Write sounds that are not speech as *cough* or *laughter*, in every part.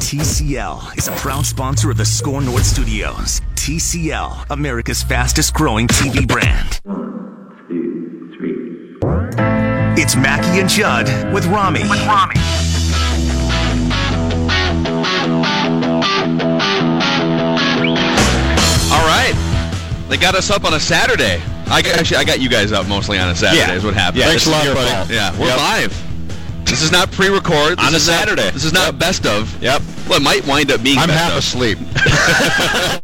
TCL is a proud sponsor of the SKOR North Studios. TCL, America's fastest growing TV brand. One, two, three. It's Mackey and Judd with Rami. With Rami. All right. They got us up on a Saturday. I got, actually I got you guys up mostly on a Saturday. Yeah. Is what happened. Yeah, This thanks is a lot, your buddy. fault. Yeah, we're Yep. live. This is not pre-record. This On a is not- Saturday. this is not best of. Yep. Well, it might wind up being I'm half of. asleep. *laughs*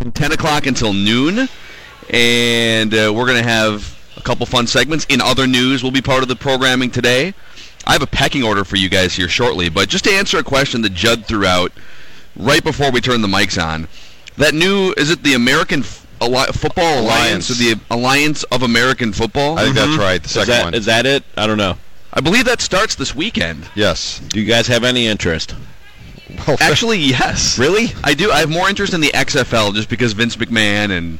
from 10 o'clock until noon. And uh, we're going to have a couple fun segments. In other news, will be part of the programming today. I have a pecking order for you guys here shortly, but just to answer a question that Judd threw out right before we turned the mics on, that new is it the American Alli- Football Alliance, Alliance. the Alliance of American Football? I think that's mm-hmm. right. The Is second that, one. is that it? I don't know. I believe that starts this weekend. yes. Do you guys have any interest? Well, *laughs* Actually, yes. Really? I do. I have more interest in the XFL just because Vince McMahon and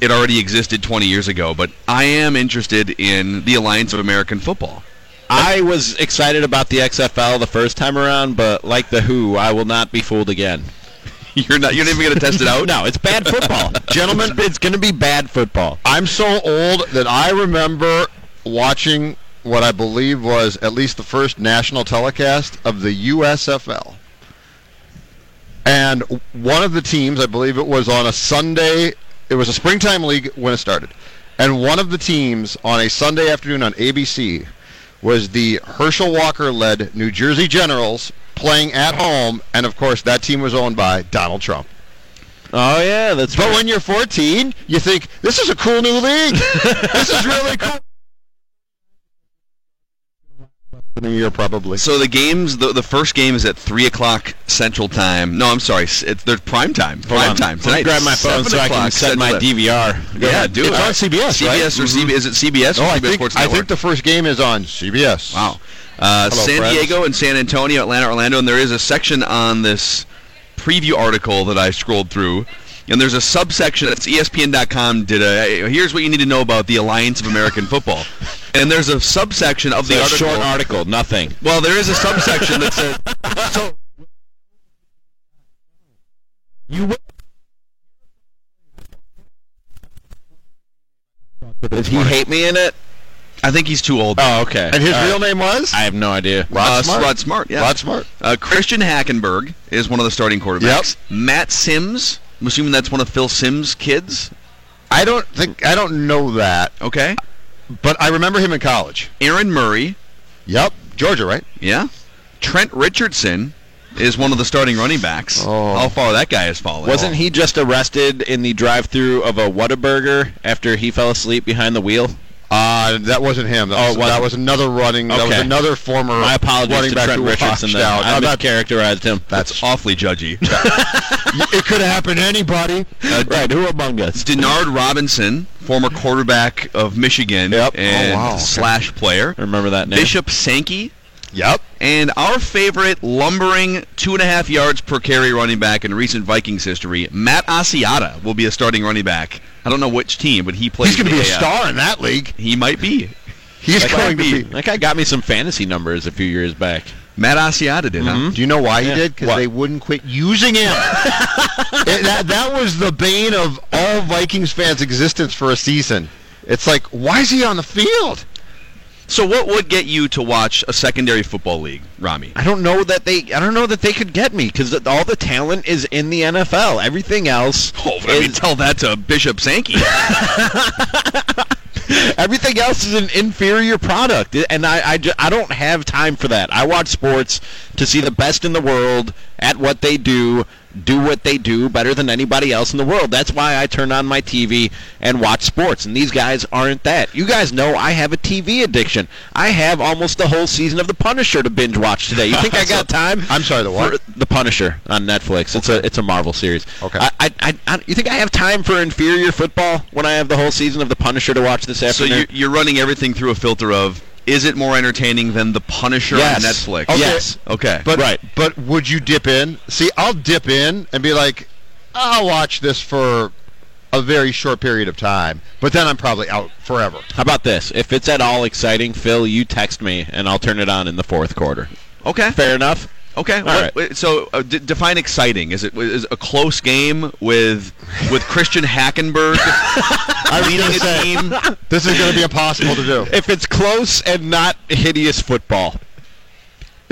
it already existed 20 years ago. But I am interested in the Alliance of American Football. I was excited about the XFL the first time around, but like the Who, I will not be fooled again. *laughs* You're not. You're not even going to test it out. No, it's bad football. Gentlemen, it's going to be bad football. I'm so old that I remember watching what I believe was at least the first national telecast of the USFL. And one of the teams, I believe it was on a Sunday, it was a springtime league when it started. And one of the teams on a Sunday afternoon on ABC was the Herschel Walker led New Jersey Generals playing at home. And of course, that team was owned by Donald Trump. Oh yeah, that's But right. when you're 14, you think this is a cool new league. *laughs* this is really cool. In a year, probably. So the games, the, the first game is at three o'clock Central Time. No, I'm sorry, it's there's prime time. Hold Prime on. time tonight. grab my phone so I can set my DVR. Go Yeah, ahead. do it. It's on CBS, right? CBS or CBS? Is it CBS or Oh, I think, Sports I think the first game is on CBS. Wow. Uh, Hello, San friends. Diego and San Antonio, Atlanta, Orlando, and there is a section on this preview article that I scrolled through. And there's a subsection that's ESPN.com did a here's what you need to know about the Alliance of American Football. *laughs* And there's a subsection of It's the a article. short article, nothing. Well, there is a subsection that says *laughs* so Did he hate me in it? I think he's too old. Oh, okay. And his All real right. name was? I have no idea. Rod Uh, Smart. Rod Smart, yeah. Rod Smart. Uh, Christian Hackenberg is one of the starting quarterbacks. Matt Simms, I'm assuming that's one of Phil Simms' kids. I don't think I don't know that, Okay. But I remember him in college. Aaron Murray, Yep, Georgia, right? yeah. Trent Richardson is one of the starting running backs. Oh. How far that guy has fallen. Wasn't he just arrested in the drive-through of a Whataburger after he fell asleep behind the wheel? Uh, that wasn't him. That, Oh, was, that was another running. That was another former. My apologies running to back Trent Richardson. Then. out. I mischaracterized him. That's awfully judgy. *laughs* it could have happened to anybody. Uh, right. Who among us? Denard Robinson, former quarterback of Michigan Yep. and Oh, wow. slash player. I remember that name. Bishop Sankey, Yep. and our favorite lumbering two and a half yards per carry running back in recent Vikings history, Matt Asiata, will be a starting running back. I don't know which team, but he plays. He's going to be a star in that league. He might be. He's That guy, going to be. that guy got me some fantasy numbers a few years back. Matt Asiata did, huh? Mm-hmm. Do you know why he Yeah. did? Because they wouldn't quit using him. *laughs* It- that, that was the bane of all Vikings fans' existence for a season. It's like, why is he on the field? So what would get you to watch a secondary football league, Rami? I don't know that they. I don't know that they could get me because all the talent is in the NFL. Everything else, Oh, I mean, tell that to Bishop Sankey. *laughs* everything else is an inferior product, and I, I, I don't have time for that. I watch sports to see the best in the world at what they do, do what they do better than anybody else in the world. That's why I turn on my TV and watch sports. And these guys aren't that. You guys know I have a TV addiction. I have almost the whole season of The Punisher to binge watch today. You think I *laughs* got time? I'm sorry, the what? The Punisher on Netflix. It's a it's a Marvel series. Okay. I, I, I, you think I have time for inferior football when I have the whole season of The Punisher to watch this so afternoon? you're, you're running everything through a filter of is it more entertaining than The Punisher Yes. on Netflix? Okay. Yes. Okay. But Right. but would you dip in? See, I'll dip in and be like, I'll watch this for a very short period of time, but then I'm probably out forever. How about this? If it's at all exciting, Phil, you text me and I'll turn it on in the fourth quarter. okay. Fair enough. Okay. All what- right. So uh, d- define exciting. Is it is it a close game with with Christian Hackenberg *laughs* leading a team? This is going to be impossible to do. If it's close and not hideous football.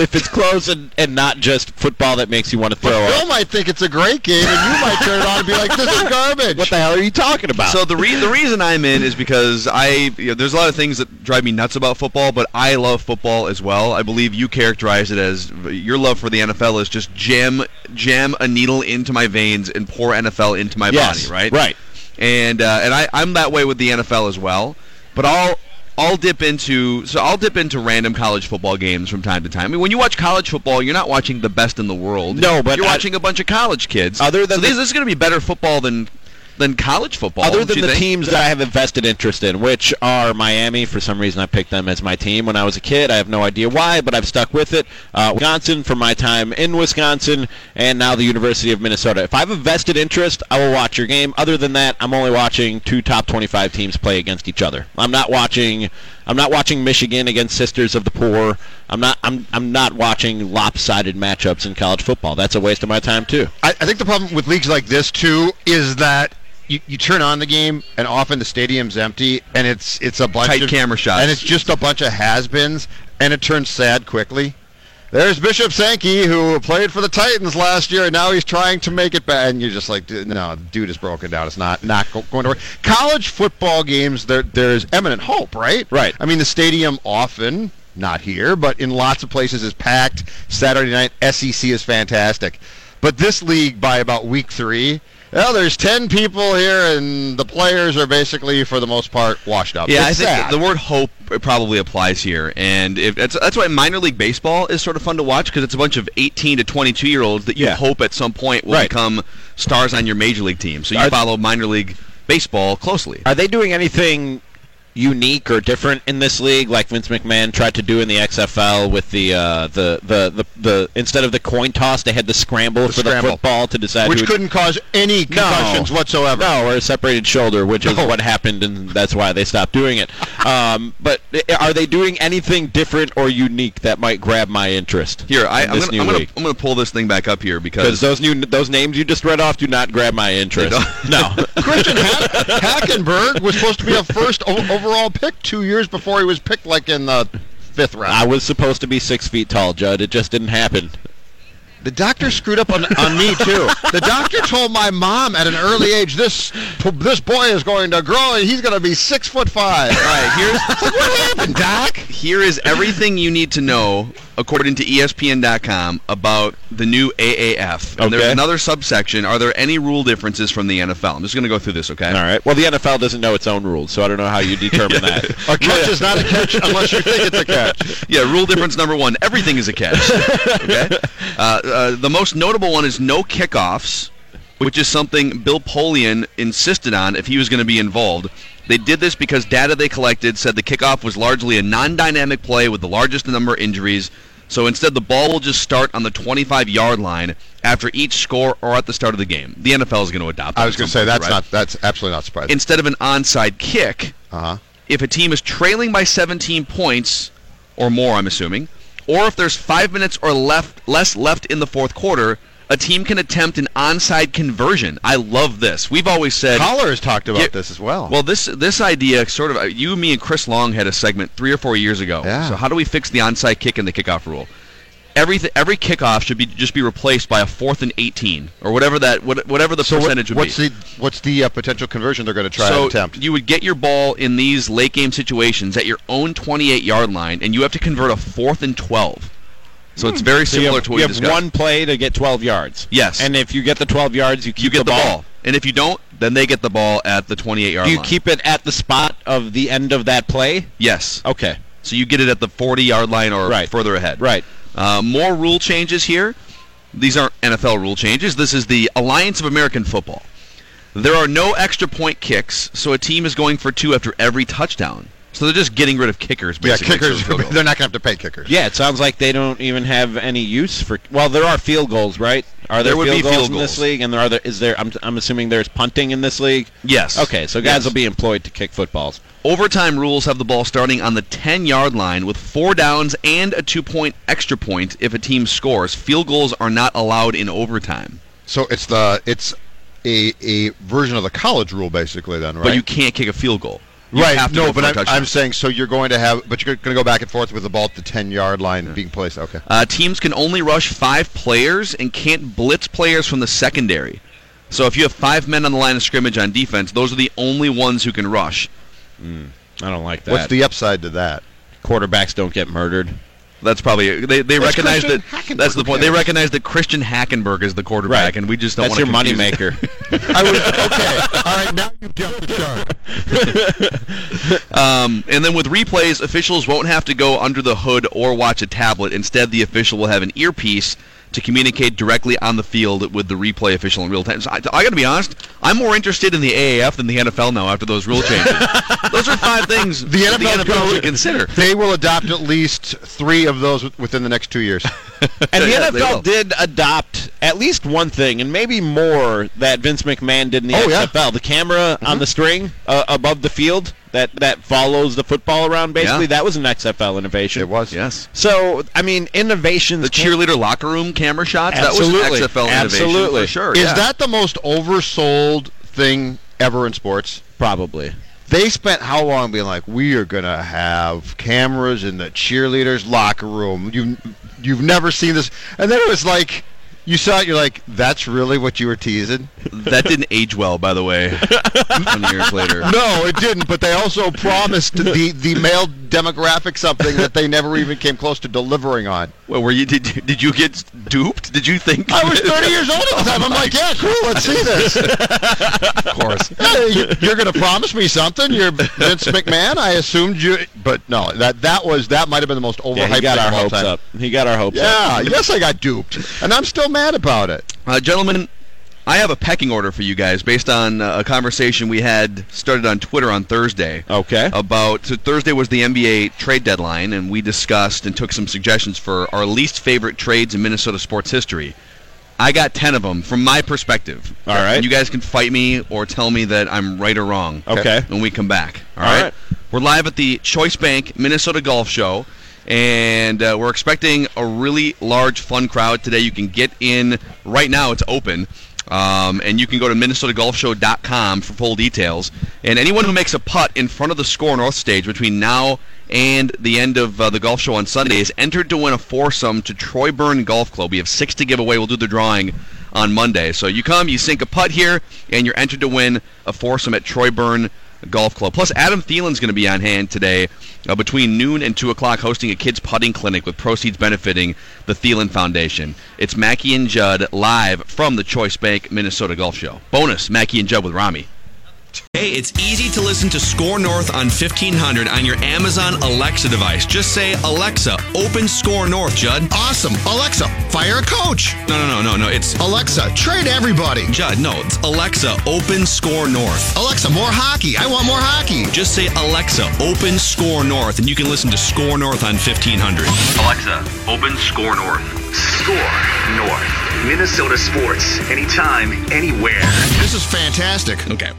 If it's close and, and not just football that makes you want to throw But Phil up. might think it's a great game, and you might turn it on and be like, "This is *laughs* garbage." What the hell are you talking about? So the re- the reason I'm in is because I you know, there's a lot of things that drive me nuts about football, but I love football as well. I believe you characterize it as your love for the NFL is just jam jam a needle into my veins and pour NFL into my Yes, body, right? right. And uh, and I I'm that way with the NFL as well. But I'll I'll dip into so I'll dip into random college football games from time to time. I mean, when you watch college football, you're not watching the best in the world. No, but you're I- watching a bunch of college kids. Other than so the- this, this is going to be better football than than college football. Other than the think? teams that I have invested interest in, which are Miami. For some reason, I picked them as my team when I was a kid. I have no idea why, but I've stuck with it. Uh, Wisconsin for my time in Wisconsin, and now the University of Minnesota. If I have a vested interest, I will watch your game. Other than that, I'm only watching two top 25 teams play against each other. I'm not watching. I'm not watching Michigan against Sisters of the Poor. I'm not. I'm. I'm not watching lopsided matchups in college football. That's a waste of my time too. I, I think the problem with leagues like this too is that you, you turn on the game and often the stadium's empty and it's it's a bunch Tight of camera shots. and it's just a bunch of has-beens and it turns sad quickly. There's Bishop Sankey who played for the Titans last year and now he's trying to make it back and you're just like no dude is broken down it's not not going to work. College football games there there's eminent hope right Right. I mean the stadium often not here but in lots of places is packed Saturday night SEC is fantastic. But this league, by about week three, well, there's ten people here, and the players are basically, for the most part, washed up. Yeah, It's I think sad. the word hope probably applies here, and if, that's that's why minor league baseball is sort of fun to watch because it's a bunch of 18 to 22 year olds that you Yeah. hope at some point will Right. become stars on your major league team. So you Are- follow minor league baseball closely. Are they doing anything unique or different in this league, like Vince McMahon tried to do in the XFL with the uh, the, the the the instead of the coin toss, they had the scramble The for scramble. the football to decide which who couldn't cause any concussions whatsoever. No, or a separated shoulder, which is what happened, and that's why they stopped doing it. *laughs* Um, but are they doing anything different or unique that might grab my interest? Here, I, in I'm this gonna, I'm. I'm gonna pull this thing back up here Because because those new those names you just read off do not grab my interest. *laughs* No. Christian Hack- Hackenberg was supposed to be a first o- overall pick two years before he was picked, like in the fifth round. I was supposed to be six feet tall, Judd. It just didn't happen. The doctor screwed up on, on me too. The doctor told my mom at an early age, "This this boy is going to grow and he's going to be six foot five. all right, here's *laughs* what happened, Doc? here is everything you need to know according to ESPN.com about the new AAF. And there's another subsection. Are there any rule differences from the NFL? I'm just going to go through this, okay? All right. Well, the NFL doesn't know its own rules, so I don't know how you determine *laughs* that. A catch is not a catch unless you think it's a catch. *laughs* Yeah, rule difference number one: everything is a catch. *laughs* Okay. Uh, uh, the most notable one is no kickoffs, which is something Bill Polian insisted on if he was going to be involved. They did this because data they collected said the kickoff was largely a non-dynamic play with the largest number of injuries. So instead, the ball will just start on the 25-yard line after each score or at the start of the game. The NFL is going to adopt. that I was going to say that's right? not that's absolutely not surprising. instead of an onside kick, Uh-huh. if a team is trailing by 17 points or more, I'm assuming, or if there's five minutes or left less left in the fourth quarter, a team can attempt an onside conversion. I love this. We've always said Collar has talked about Get- this as well. Well, this this idea sort of uh, you, me, and Chris Long had a segment three or four years ago. Yeah. So how do we fix the onside kick and the kickoff rule? Every every kickoff should be just be replaced by a fourth and eighteen or whatever that what- whatever the so what- percentage would what's be. the what's the uh, potential conversion they're going to try so and attempt? you would get your ball in these late game situations at your own 28 yard line, and you have to convert a fourth and 12. So it's very So similar have, to what you we have discussed. one play to get 12 yards. Yes. And if you get the 12 yards, you keep you get the, ball. and if you don't, then they get the ball at the 28 yard Do you keep it at the spot of the end of that play? yes. Okay. So you get it at the 40 yard line or Right. further ahead. Right. Uh, more rule changes here. These aren't NFL rule changes. This is the Alliance of American Football. There are no extra point kicks, so a team is going for two after every touchdown. So they're just getting rid of kickers. basically. yeah, kickers. instead of field goals. They're not going to have to pay kickers. Yeah, it sounds like they don't even have any use for. Well, there are field goals, right? Are there, There would field be goals field in this league? And there are there is there? I'm, I'm assuming there's punting in this league. Yes. Okay, so guys Yes. will be employed to kick footballs. Overtime rules have the ball starting on the 10 yard line with four downs and a two point extra point if a team scores. Field goals are not allowed in overtime. So it's the it's a a version of the college rule basically then, right? But you can't kick a field goal. You right. no, but I'm. I'm saying so you're going to have, but you're going to go back and forth with the ball at the 10 yard line being placed. Okay. Uh, teams can only rush five players and can't blitz players from the secondary. So if you have five men on the line of scrimmage on defense, those are the only ones who can rush. I don't like that. What's the upside to that? quarterbacks don't get murdered? That's probably they, they That's recognize Christian that. Hackenberg. That's the Who point. They recognize that Christian Hackenberg is the quarterback, Right. and we just don't That's want your to moneymaker. *laughs* I was okay. All right, now you've jumped the shark. *laughs* Um, and then with replays, officials won't have to go under the hood or watch a tablet. Instead, the official will have an earpiece to communicate directly on the field with the replay official in real time. So I, I got to be honest, I'm more interested in the AAF than the NFL now after those rule changes. *laughs* those are five things The NFL, the NFL should consider. They will adopt at least three of those within the next two years. *laughs* And the Yeah. NFL did adopt at least one thing, and maybe more that Vince McMahon did in the Oh, yeah. The camera on the string uh, above the field that that follows the football around. Basically, Yeah. that was an XFL innovation. It was. Yes. So I mean, innovations. The can't- cheerleader locker room camera shots. Absolutely. That was an XFL innovation Absolutely. for sure. Is yeah. that the most oversold thing ever in sports? probably. They spent how long being like, we are gonna have cameras in the cheerleaders' locker room. You you've never seen this, and then it was like, you saw it, you're like, that's really what you were teasing. that didn't age well, by the way. Twenty years later. *laughs* No, it didn't. But they also promised the the male demographic something that they never even came close to delivering on. Well, were you did did you get duped? Did you think I was 30 years old at the time. I'm like, yeah, cool. Let's see this. Of course. *laughs* Hey, you- you're going to promise me something. You're Vince McMahon. I assumed you, but no. That that was that might have been the most overhyped Yeah, he got our hopes time. up. He got our hopes Yeah, up. yes, I got duped, and I'm still mad about it. Uh, gentlemen, I have a pecking order for you guys based on uh, a conversation we had started on Twitter on Thursday. Okay. About so Thursday was the NBA trade deadline, and we discussed and took some suggestions for our least favorite trades in Minnesota sports history. I got ten of them from my perspective. All right. And you guys can fight me or tell me that I'm right or wrong. Okay. When we come back. All All right. right. We're live at the Choice Bank Minnesota Golf Show, and uh, we're expecting a really large, fun crowd today. You can get in right now; it's open, um, and you can go to MinnesotaGolfShow.com for full details. And anyone who makes a putt in front of the SKOR North stage between now and the end of uh, the golf show on Sunday is entered to win a foursome to Troy Burne Golf Club. We have six to give away. We'll do the drawing on Monday. So you come, you sink a putt here, and you're entered to win a foursome at Troy Burne Golf Club. Plus, Adam Thielen's going to be on hand today uh, between noon and 2 o'clock hosting a kids putting clinic with proceeds benefiting the Thielen Foundation. It's Mackey and Judd live from the Choice Bank Minnesota Golf Show. Bonus, Mackey and Judd with Rami. Hey, it's easy to listen to SKOR North on 1500 on your Amazon Alexa device. Just say, Alexa, open SKOR North, Judd. Awesome. Alexa, fire a coach. No, no, no, no, no. It's Alexa, trade everybody. Judd. No, it's Alexa, open SKOR North. Alexa, more hockey. I want more hockey. Just say, Alexa, open SKOR North, and you can listen to SKOR North on 1500. Alexa, open SKOR North. SKOR North. Minnesota sports. Anytime, anywhere. This is fantastic. Okay.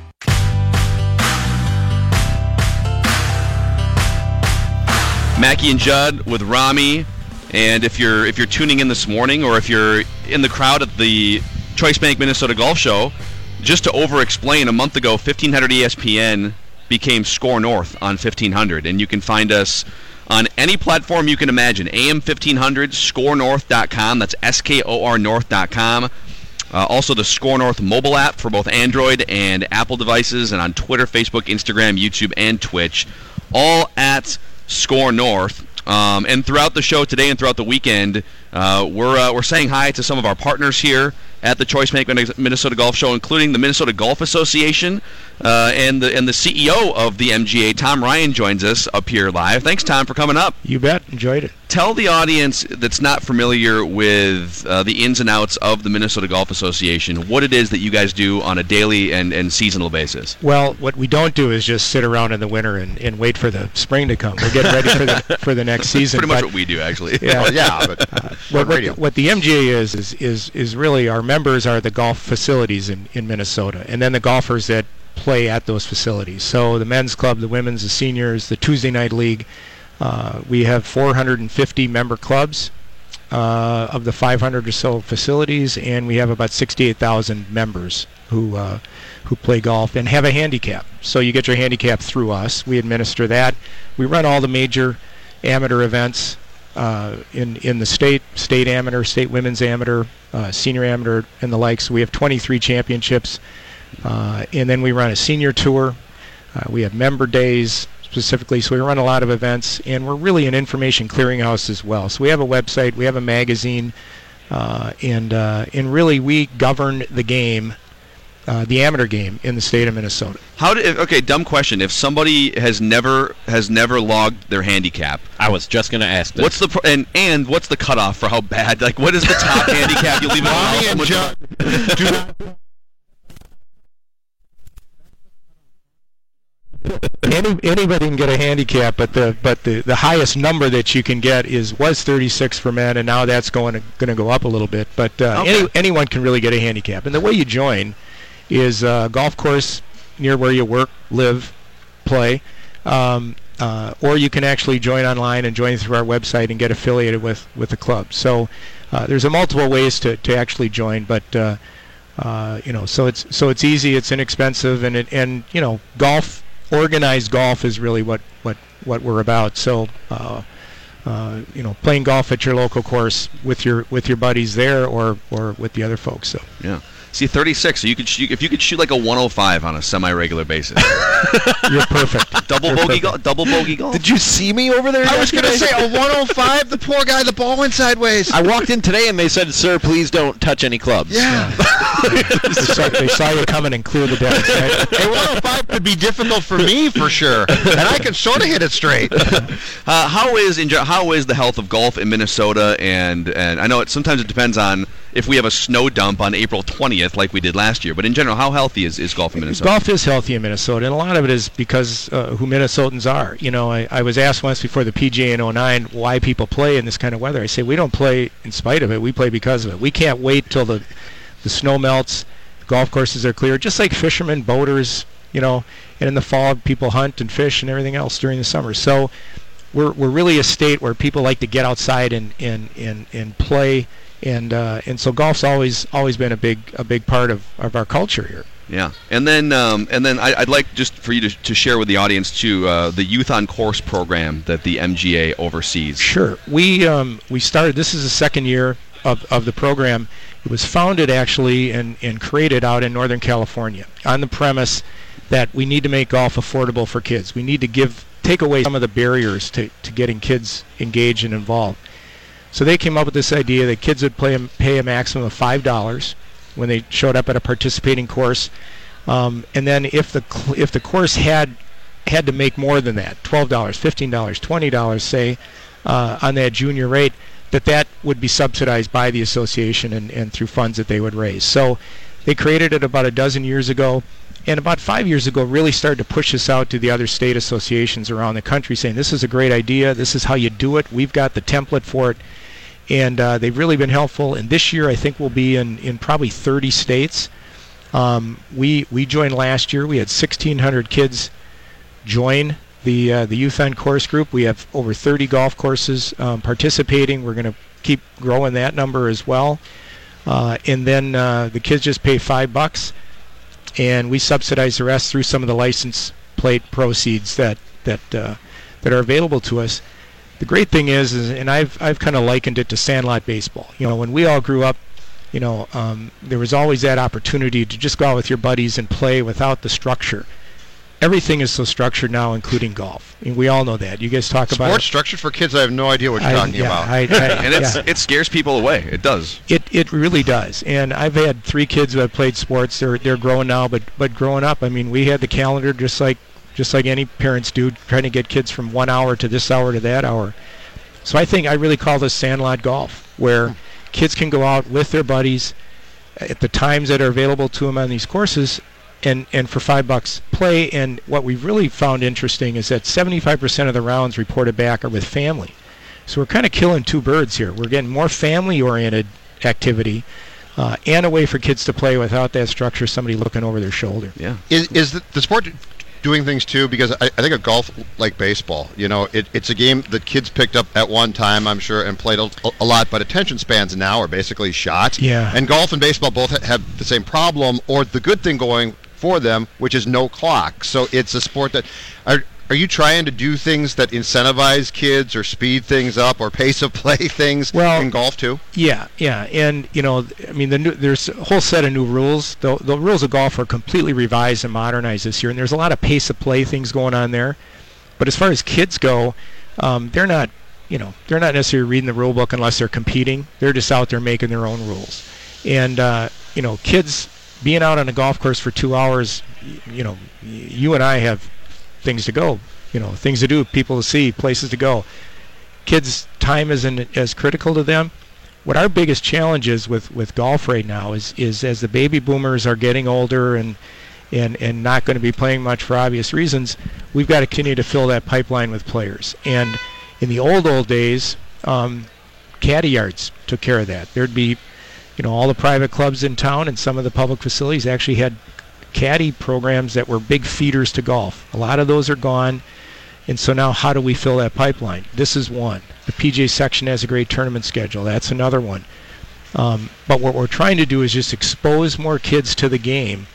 Mackey and Judd with Rami And if you're if you're tuning in this morning, or if you're in the crowd at the Choice Bank Minnesota Golf Show, just to over-explain, a month ago, 1500 ESPN became SKOR North on 1500, and you can find us on any platform you can imagine. AM 1500, SKORNorth.com. That's S-K-O-R North.com. Uh, also, the SKOR North mobile app for both Android and Apple devices, and on Twitter, Facebook, Instagram, YouTube, and Twitch, all at SKOR North. Um, and throughout the show today and throughout the weekend, uh, we're uh, we're saying hi to some of our partners here at the Choice Make Minnesota Golf Show, including the Minnesota Golf Association uh, and the and the CEO of the MGA, Tom Ryan, joins us up here live. Thanks, Tom, for coming up. You bet. Enjoyed it. Tell the audience that's not familiar with uh, the ins and outs of the Minnesota Golf Association what it is that you guys do on a daily and, and seasonal basis. Well, what we don't do is just sit around in the winter and, and wait for the spring to come. We're getting ready for the *laughs* for the next season. Pretty much but, what we do, actually. Yeah, well, *laughs* yeah, but what, what, what, the MGA is is is is really our members are the golf facilities in, in Minnesota, and then the golfers that play at those facilities. So the men's club, the women's, the seniors, the Tuesday night league. Uh, we have 450 member clubs uh, of the 500 or so facilities, and we have about 68,000 members who uh, who play golf and have a handicap. So you get your handicap through us. We administer that. We run all the major amateur events uh, in in the state, state amateur, state women's amateur, uh, senior amateur, and the like. So we have 23 championships, uh, and then we run a senior tour. Uh, we have member days specifically, so we run a lot of events, and we're really an information clearinghouse as well. So we have a website, we have a magazine, uh, and and really we govern the game uh, the amateur game in the state of Minnesota. How did okay? Dumb question. If somebody has never has never logged their handicap, I was just going to ask. This. What's the pro- and and what's the cutoff for how bad? Like, what is the top *laughs* handicap you leave it on? Any, anybody can get a handicap, but the but the, the highest number that you can get is was 36 for men, and now that's going to going to go up a little bit. But uh, okay. any, anyone can really get a handicap, and the way you join is a golf course near where you work, live, play. Um, uh, or you can actually join online and join through our website and get affiliated with, with the club. So uh, there's a multiple ways to, to actually join, but uh, uh you know, so it's so it's easy, it's inexpensive, and it, and you know, golf, organized golf is really what what what we're about. So. Uh, uh, you know, playing golf at your local course with your with your buddies there, or or with the other folks. So yeah, See, 36. So you could shoot, if you could shoot like a 105 on a semi-regular basis. *laughs* You're perfect. *laughs* double You're bogey perfect. golf. Double bogey golf. Did you see me over there? I was going to say a 105. The poor guy, the ball went sideways. I walked in today and they said, "Sir, please don't touch any clubs." Yeah. *laughs* they, saw, they, saw, you coming and clear the decks. Right? A 105 could be difficult for me for sure, and I can sort of hit it straight. Uh, how is in, how is the health of golf in Minnesota? And and I know it sometimes it depends on if we have a snow dump on April 20th, like we did last year. But in general, how healthy is, is golf in Minnesota? Golf is healthy in Minnesota, and a lot of it is because uh, who Minnesotans are. You know, I, I was asked once before the PGA in 09 why people play in this kind of weather. I say we don't play in spite of it. We play because of it. We can't wait till the the snow melts, golf courses are clear, just like fishermen, boaters, you know, and in the fall people hunt and fish and everything else during the summer. So we're we're really a state where people like to get outside and and and, and play and uh, and so golf's always always been a big a big part of, of our culture here. Yeah, and then um, and then I, would like just for you to, to share with the audience too uh, the Youth on Course program that the MGA oversees. Sure, we um, we started. This is the second year of, of the program. It was founded actually and, and created out in Northern California on the premise that we need to make golf affordable for kids. We need to give take away some of the barriers to, to getting kids engaged and involved. So they came up with this idea that kids would play, pay a maximum of five dollars when they showed up at a participating course, um, and then if the if the course had had to make more than that, twelve dollars, fifteen dollars, twenty dollars, say, uh, on that junior rate, that that would be subsidized by the association and, and through funds that they would raise. So they created it about a dozen years ago and about five years ago really started to push this out to the other state associations around the country saying this is a great idea. This is how you do it. We've got the template for it and uh, they've really been helpful and this year i think we'll be in, in probably 30 states um, we we joined last year we had 1600 kids join the uh, the youth on course group. We have over 30 golf courses um, participating. We're going to keep growing that number as well. Uh, and then uh, the kids just pay five bucks, and we subsidize the rest through some of the license plate proceeds that that uh, that are available to us. The great thing is, is and I've I've kind of likened it to sandlot baseball. You know, when we all grew up, you know, um, there was always that opportunity to just go out with your buddies and play without the structure. Everything is so structured now, including golf. I mean, we all know that. You guys talk about Sports structured for kids. I have no idea what you're I- talking yeah, about. I- I- *laughs* and it's yeah. it scares people away. It does. It it really does. And I've had three kids who have played sports. They're they're growing now, but but growing up, I mean, we had the calendar just like just like any parents do, trying to get kids from one hour to this hour to that hour. So I think I really call this sandlot golf, where kids can go out with their buddies at the times that are available to them on these courses, and and for five bucks play. And what we've really found interesting is that 75% of the rounds reported back are with family. So we're kind of killing two birds here. We're getting more family-oriented activity, uh, and a way for kids to play without that structure, somebody looking over their shoulder. Yeah. Is, is the, the sport doing things too? Because I, I think of golf like baseball. You know, it, it's a game that kids picked up at one time, I'm sure, and played a, a lot. But attention spans now are basically shot. Yeah. And golf and baseball both have the same problem, or the good thing going for them, which is no clock. So it's a sport that. Are you trying to do things that incentivize kids or speed things up or pace of play *laughs* things Well- in golf too? Yeah, yeah, and you know, I mean, the new, there's a whole set of new rules. The, the rules of golf are completely revised and modernized this year, and there's a lot of pace of play things going on there. But as far as kids go, um, they're not, you know, they're not necessarily reading the rule book unless they're competing. They're just out there making their own rules, and uh, you know, kids being out on a golf course for two hours, you know, you and I have things to go, you know, things to do, people to see, places to go kids' time isn't as critical to them. What our biggest challenge is with, with golf right now is is as the baby boomers are getting older and and, and not going to be playing much for obvious reasons, we've got to continue to fill that pipeline with players. And in the old old days, um, caddy yards took care of that. There'd be, you know, all the private clubs in town and some of the public facilities actually had caddy programs that were big feeders to golf. A lot of those are gone. And so now, how do we fill that pipeline? This is one. The PGA section has a great tournament schedule. That's another one. Um, but what we're trying to do is just expose more kids to the game,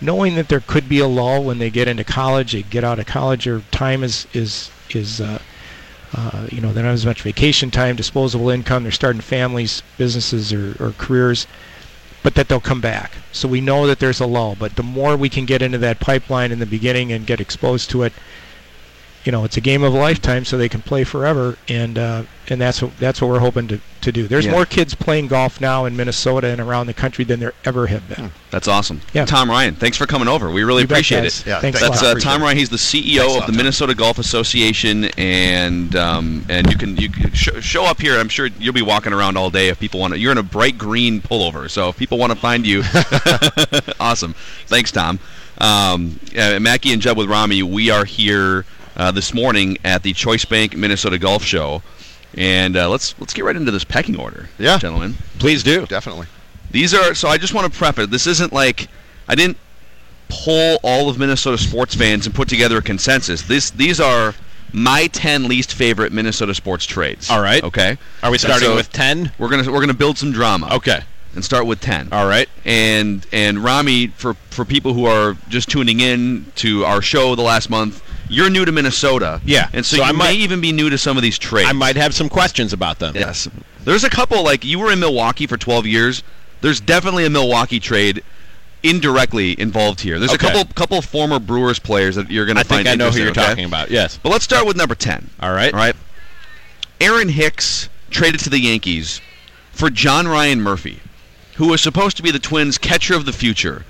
knowing that there could be a lull when they get into college. They get out of college, their time is is is uh, uh, you know they don't have as much vacation time, disposable income. They're starting families, businesses, or, or careers, but that they'll come back. So we know that there's a lull. But the more we can get into that pipeline in the beginning and get exposed to it, you know, it's a game of a lifetime, so they can play forever, and uh, and that's what that's what we're hoping to, to do. There's Yeah. more kids playing golf now in Minnesota and around the country than there ever have been. That's awesome. Yeah. Tom Ryan, thanks for coming over. We really You appreciate guys. it. Yeah, Thanks a That's uh, Tom Ryan. He's the CEO of the Minnesota Golf Association, and um, and you can you can sh- show up here. I'm sure you'll be walking around all day if people want to. You're in a bright green pullover, so if people want to find you, *laughs* *laughs* awesome. Thanks, Tom. Um, uh, Mackey and Judd with Rami. We are here uh, this morning at the Choice Bank Minnesota Golf Show, and uh, let's let's get right into this pecking order, Yeah. gentlemen. Please do. Definitely. These are so. I just want to prep It. This isn't like I didn't pull all of Minnesota sports fans and put together a consensus. This these are my ten least favorite Minnesota sports trades. All right. Okay. Are we And starting so with 10? We're gonna we're gonna build some drama. Okay. And start with ten. All right. And and Rami, for for people who are just tuning in to our show the last month, you're new to Minnesota. Yeah. And so, So you I may might- even be new to some of these trades. I might have some questions about them. Yes. There's a couple like you were in Milwaukee for 12 years. There's definitely a Milwaukee trade indirectly involved here. There's Okay. a couple couple former Brewers players that you're going to I find think I know who you're okay? talking about. Yes. But let's start with number 10. All right. All right. Aaron Hicks traded to the Yankees for John Ryan Murphy, who was supposed to be the Twins' catcher of the future.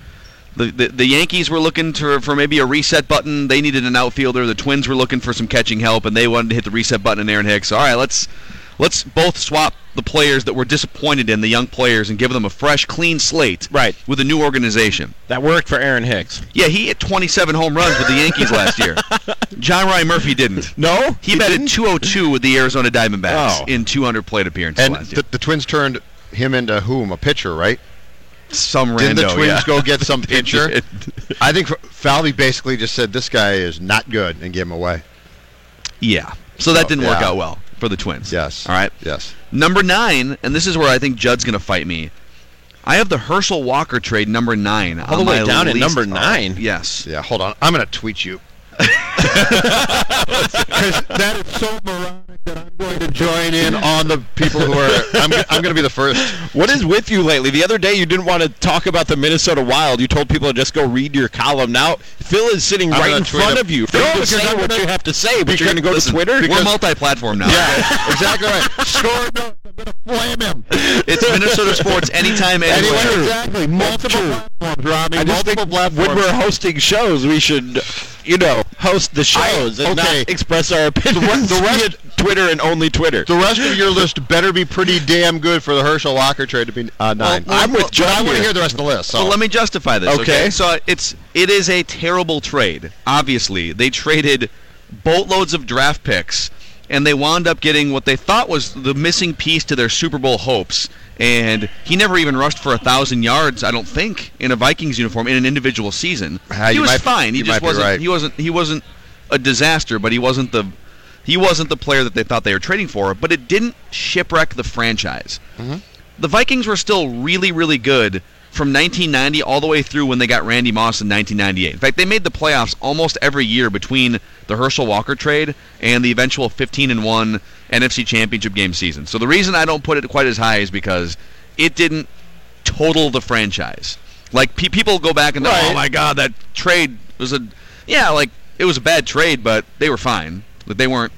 The, the, the Yankees were looking to, for maybe a reset button. They needed an outfielder. The Twins were looking for some catching help, and they wanted to hit the reset button in Aaron Hicks. All right, let's let's both swap the players that we're disappointed in, the young players, and give them a fresh, clean slate. Right. With a new organization. That worked for Aaron Hicks. Yeah, he hit 27 home runs with the Yankees last year. *laughs* John Ryan Murphy didn't. No, He, batted 202 with the Arizona Diamondbacks Oh. in 200 plate appearances And last year. the, the Twins turned him into whom? A pitcher, right? Some Didn't the Twins yeah. go get *laughs* some pitcher? I think Falvey basically just said this guy is not good and gave him away. Yeah. So that didn't work out well for the Twins. Yes. All right. Yes. Number nine, and this is where I think Judd's going to fight me. I have the Herschel Walker trade number nine. All the on way down at number nine. Yes. Yeah. Hold on. I'm gonna tweet you. *laughs* *laughs* that is so moronic that I'm going to Join in on the people who are. I'm. I'm gonna be the first. What is with you lately? The other day you didn't want to talk about the Minnesota Wild. You told people to just go read your column. Now Phil is sitting I'm right in front of you. Phil, No, because say what you have to say, but you're going to go Listen, to Twitter. We're multi-platform now. Yeah. exactly right. Score. No, I'm gonna flame him. It's Minnesota sports anytime, anywhere. Anyway, exactly. Multiple platforms, Robbie. I just multiple think platforms. when we're hosting shows, we should, you know, host the shows and okay. not express our *laughs* opinions the rest- Twitter and only Twitter. the rest of your list better be pretty damn good for the Herschel Walker trade to be uh, nine. well, I'm with John but I want to here. hear the rest of the list. So. So let me justify this. Okay. Okay. So it's it is a terrible trade. Obviously, they traded boatloads of draft picks, and they wound up getting what they thought was the missing piece to their Super Bowl hopes. And he never even rushed for a thousand yards, I don't think, in a Vikings uniform in an individual season. Ah, he you was might- fine. He you just might wasn't. right. He wasn't. He wasn't a disaster, but he wasn't the. He wasn't the player that they thought they were trading for. But it didn't shipwreck the franchise mm-hmm. the Vikings were still really, really good from 1990 all the way through when they got Randy Moss in 1998. In fact, they made the playoffs almost every year between the Herschel Walker trade and the eventual 15 and 1 NFC Championship game season. So the reason I don't put it quite as high is because it didn't total the franchise. Like pe- people go back and oh Right. oh my god, that trade was a yeah, like it was a bad trade, but they were fine. But they weren't.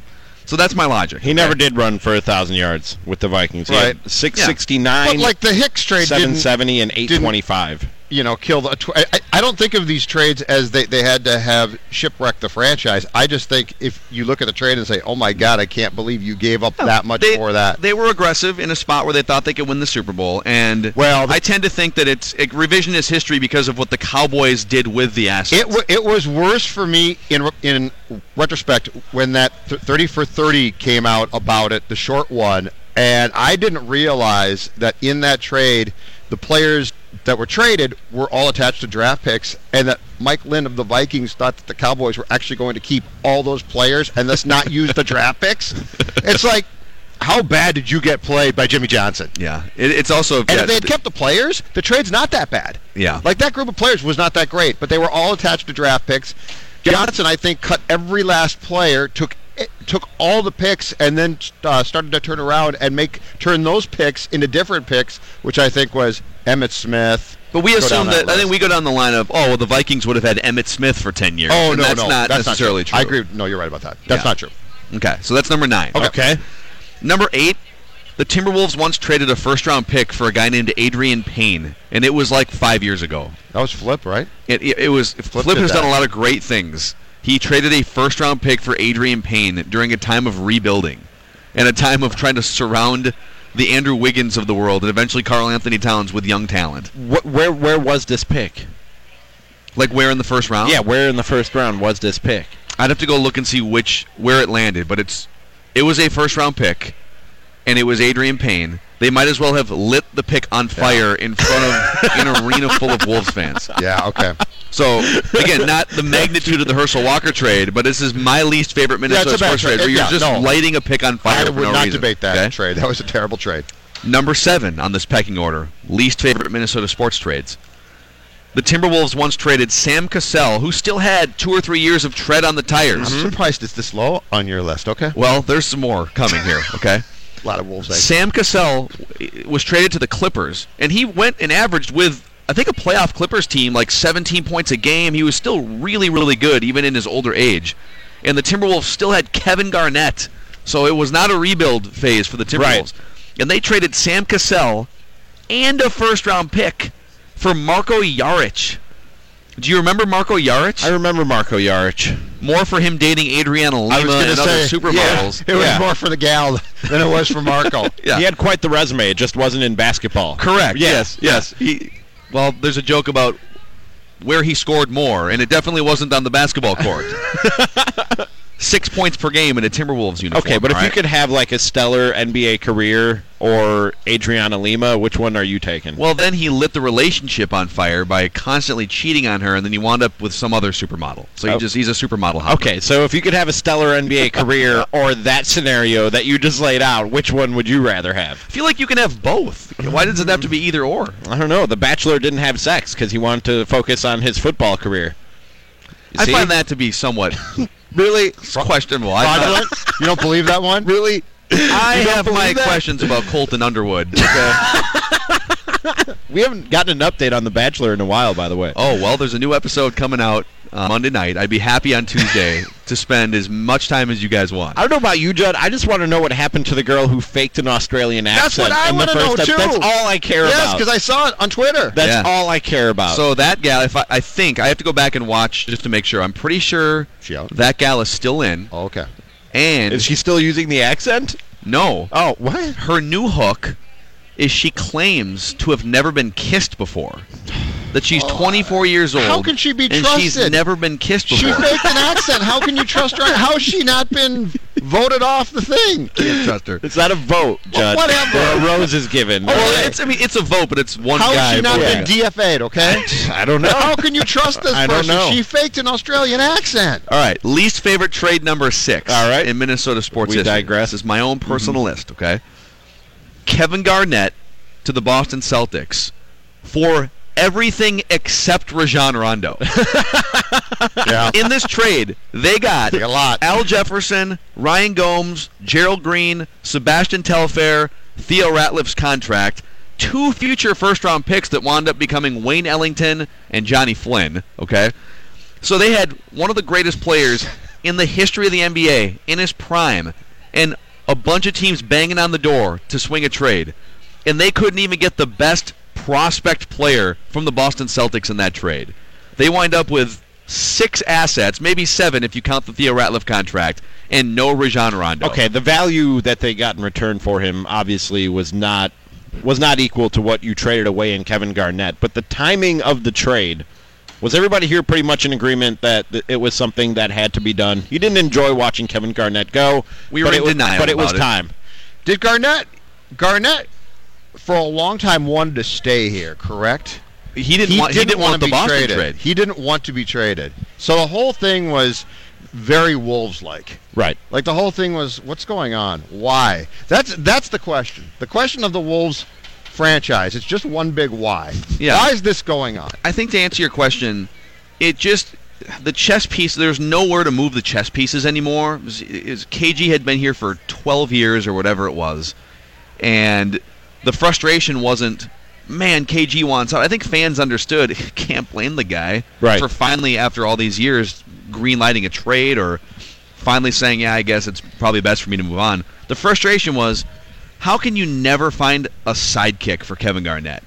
So that's my logic. He never did run for a thousand yards with the Vikings. He Right. 669, But like the Hicks trade 770, and 825. You know, kill the. Tw- I, I don't think of these trades as they, they had to have shipwreck the franchise. I just think if you look at the trade and say, "Oh my God, I can't believe you gave up that much they, for that." They were aggressive in a spot where they thought they could win the Super Bowl, and Well, the- I tend to think that it's it, revisionist history because of what the Cowboys did with the assets. It, w- it was worse for me in in retrospect when that th- 30 for 30 came out about it, the short one, and I didn't realize that in that trade, the players that were traded were all attached to draft picks, and that Mike Lynn of the Vikings thought that the Cowboys were actually going to keep all those players and thus not use the draft picks. *laughs* It's like, how bad did you get played by Jimmy Johnson? yeah, it, it's also And yeah, if they had kept the players, the trade's not that bad. Yeah. Like that group of players was not that great, but they were all attached to draft picks. Johnson, I think, cut every last player, took took all the picks, and then uh, started to turn around and make turn those picks into different picks, which I think was Emmitt Smith. But we assume that, I think we go down the line of oh well the Vikings would have had Emmitt Smith for ten years. Oh and no, that's no, not that's necessarily not true. I agree. No, you're right about that. That's Yeah. not true. Okay, so that's number nine. Okay. Number eight, the Timberwolves once traded a first round pick for a guy named Adreian Payne, and it was like five years ago. That was Flip, right? It, it, it was Flip, did has that. done a lot of great things. He traded a first round pick for Adreian Payne during a time of rebuilding and a time of trying to surround the Andrew Wiggins of the world and eventually Karl-Anthony Towns with young talent. Wh- where where was this pick? Like where in the first round? Yeah, where in the first round was this pick? I'd have to go look and see which where it landed, but it's it was a first round pick and it was Adreian Payne. They might as well have lit the pick on fire in front of an arena full of Wolves fans. *laughs* Yeah. Okay. So again, not the magnitude of the Herschel Walker trade, but this is my least favorite Yeah, Minnesota bad sports trade, trade. where you're Yeah, just no. lighting a pick on fire I would no not reason. debate that okay? trade. That was a terrible trade. Number seven on this pecking order, least favorite Minnesota sports trades. The Timberwolves once traded Sam Cassell, who still had two or three years of tread on the tires. I'm surprised it's this low on your list. Okay. Well, there's some more coming here. Okay. A lot of Wolves. eggs. Sam Cassell was traded to the Clippers, and he went and averaged with I think a playoff Clippers team like 17 points a game. He was still really, really good even in his older age, and the Timberwolves still had Kevin Garnett, so it was not a rebuild phase for the Timberwolves. And they traded Sam Cassell and a first-round pick for Marko Jaric. Do you remember Marko Jaric? I remember Marko Jaric. More for him dating Adriana Lima I was and to other say supermodels. Yeah, it was Yeah. more for the gal than it was for Marko. *laughs* Yeah. He had quite the resume. It just wasn't in basketball. Correct. Yeah. Yes. Yes. He. Well, there's a joke about where he scored more, and it definitely wasn't on the basketball court. *laughs* six points per game in a Timberwolves uniform. Okay, but if all you could have like a stellar NBA career or Adriana Lima, which one are you taking? Well, then he lit the relationship on fire by constantly cheating on her, and then he wound up with some other supermodel. So Oh. just he's a supermodel. hopper. Okay, so if you could have a stellar NBA *laughs* career or that scenario that you just laid out, which one would you rather have? I feel like you can have both. Why does it have to be either or? I don't know. The Bachelor didn't have sex because he wanted to focus on his football career. You I see? find that to be somewhat *laughs* really questionable. I, *laughs* you don't believe that one? Really? I have my questions about Colton Underwood. Okay. *laughs* We haven't gotten an update on The Bachelor in a while, by the way. oh well, there's a new episode coming out uh, Monday night. I'd be happy on Tuesday *laughs* to spend as much time as you guys want. I don't know about you, Judd. I just want to know what happened to the girl who faked an Australian That's accent That's what I want to know ep- too. That's all I care yes, about. Yes, because I saw it on Twitter. That's Yeah. all I care about. So that gal, if I, I think I have to go back and watch just to make sure. I'm pretty sure that gal is still in, Oh, okay. and is she still using the accent? no, Oh, what? her new hook is she claims to have never been kissed before. That she's 24 years old. How can she be trusted? and she's never been kissed before. She faked an accent. How can you trust her? How has she not been voted off the thing? Can't trust her. It's not a vote, Judd. whatever. A rose is given. Well, it's I mean it's a vote, but it's one How guy. has she not voting. been DFA'd, okay? *laughs* I don't know. How can you trust this *laughs* I don't know. She faked an Australian accent. All right, least favorite trade number six. All right. in Minnesota sports We history. digress. This is my own personal mm-hmm. list. Okay, Kevin Garnett to the Boston Celtics for everything except Rajon Rondo. *laughs* Yeah. in this trade, they got A lot. Al Jefferson, Ryan Gomes, Gerald Green, Sebastian Telfair, Theo Ratliff's contract, two future first round picks that wound up becoming Wayne Ellington and Johnny Flynn. Okay, so they had one of the greatest players in the history of the NBA in his prime, and a bunch of teams banging on the door to swing a trade, and they couldn't even get the best prospect player from the Boston Celtics in that trade. They wind up with six assets, maybe seven if you count the Theo Ratliff contract, and no Rajon Rondo. Okay, the value that they got in return for him obviously was not was not equal to what you traded away in Kevin Garnett, but the timing of the trade was everybody here pretty much in agreement that th- it was something that had to be done. You didn't enjoy watching Kevin Garnett go. We but were it in was, denial but it was it. time. Did Garnett Garnett for a long time wanted to stay here, correct? He didn't want he didn't want to the be Boston traded. trade. He didn't want to be traded. So the whole thing was very wolves like. Right. Like the whole thing was what's going on? Why? That's that's the question. The question of the Wolves franchise. It's just one big why. Yeah. Why is this going on? I think to answer your question, it just the chess piece. There's nowhere to move the chess pieces anymore. It was- it was- KG had been here for 12 years or whatever it was, and the frustration wasn't, man, KG wants out. I think fans understood. *laughs* Can't blame the guy Right. for finally, after all these years, green lighting a trade or finally saying, yeah, I guess it's probably best for me to move on. The frustration was, how can you never find a sidekick for Kevin Garnett?